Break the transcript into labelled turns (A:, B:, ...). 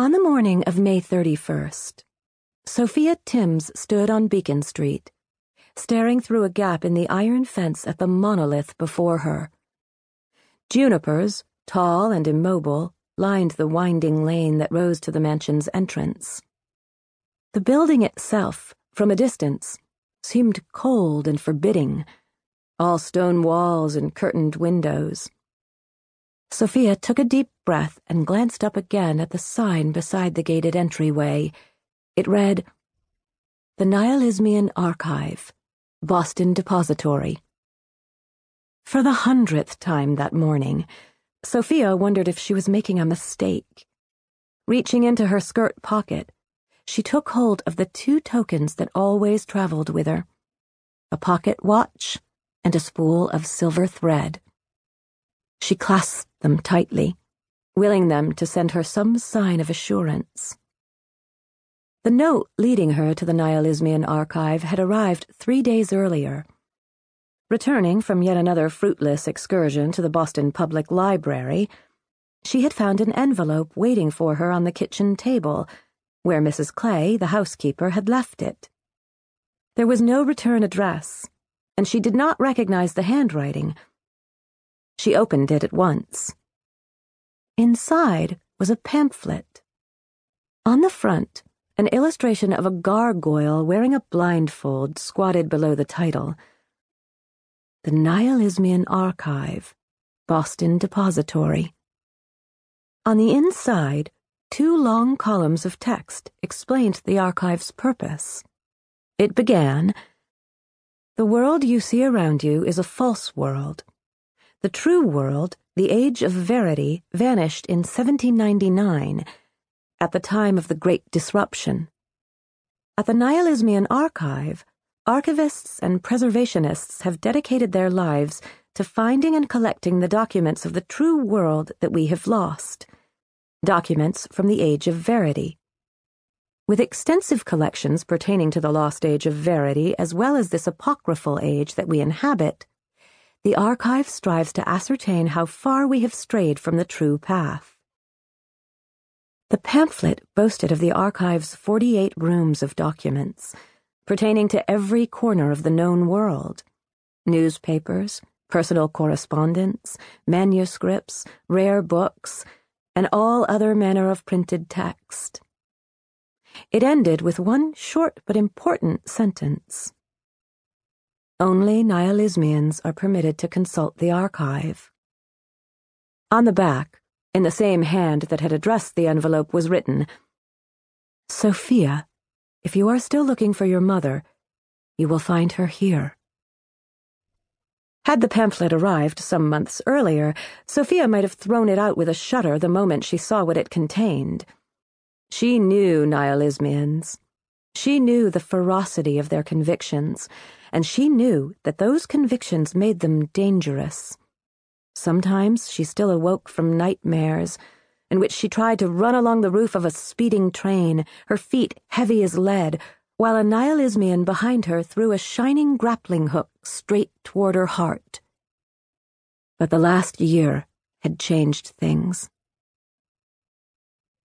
A: On the morning of May 31st, Sophia Tims stood on Beacon Street, staring through a gap in the iron fence at the monolith before her. Junipers, tall and immobile, lined the winding lane that rose to the mansion's entrance. The building itself, from a distance, seemed cold and forbidding, all stone walls and curtained windows. Sophia took a deep breath and glanced up again at the sign beside the gated entryway. It read, The Nihilismian Archive, Boston Depository. For the hundredth time that morning, Sophia wondered if she was making a mistake. Reaching into her skirt pocket, she took hold of the two tokens that always traveled with her a pocket watch and a spool of silver thread. She clasped them tightly, willing them to send her some sign of assurance. The note leading her to the Nihilismian archive had arrived three days earlier. Returning from yet another fruitless excursion to the Boston Public Library, she had found an envelope waiting for her on the kitchen table, where Mrs. Clay, the housekeeper, had left it. There was no return address, and she did not recognize the handwriting she opened it at once. Inside was a pamphlet. On the front, an illustration of a gargoyle wearing a blindfold squatted below the title The Nihilismian Archive, Boston Depository. On the inside, two long columns of text explained the archive's purpose. It began The world you see around you is a false world. The true world, the age of verity, vanished in 1799, at the time of the Great Disruption. At the Nihilismian Archive, archivists and preservationists have dedicated their lives to finding and collecting the documents of the true world that we have lost, documents from the age of verity. With extensive collections pertaining to the lost age of verity as well as this apocryphal age that we inhabit, the archive strives to ascertain how far we have strayed from the true path. The pamphlet boasted of the archive's 48 rooms of documents, pertaining to every corner of the known world newspapers, personal correspondence, manuscripts, rare books, and all other manner of printed text. It ended with one short but important sentence. Only nihilismians are permitted to consult the archive. On the back, in the same hand that had addressed the envelope, was written Sophia, if you are still looking for your mother, you will find her here. Had the pamphlet arrived some months earlier, Sophia might have thrown it out with a shudder the moment she saw what it contained. She knew nihilismians. She knew the ferocity of their convictions and she knew that those convictions made them dangerous. Sometimes she still awoke from nightmares in which she tried to run along the roof of a speeding train, her feet heavy as lead, while a nihilismian behind her threw a shining grappling hook straight toward her heart. But the last year had changed things.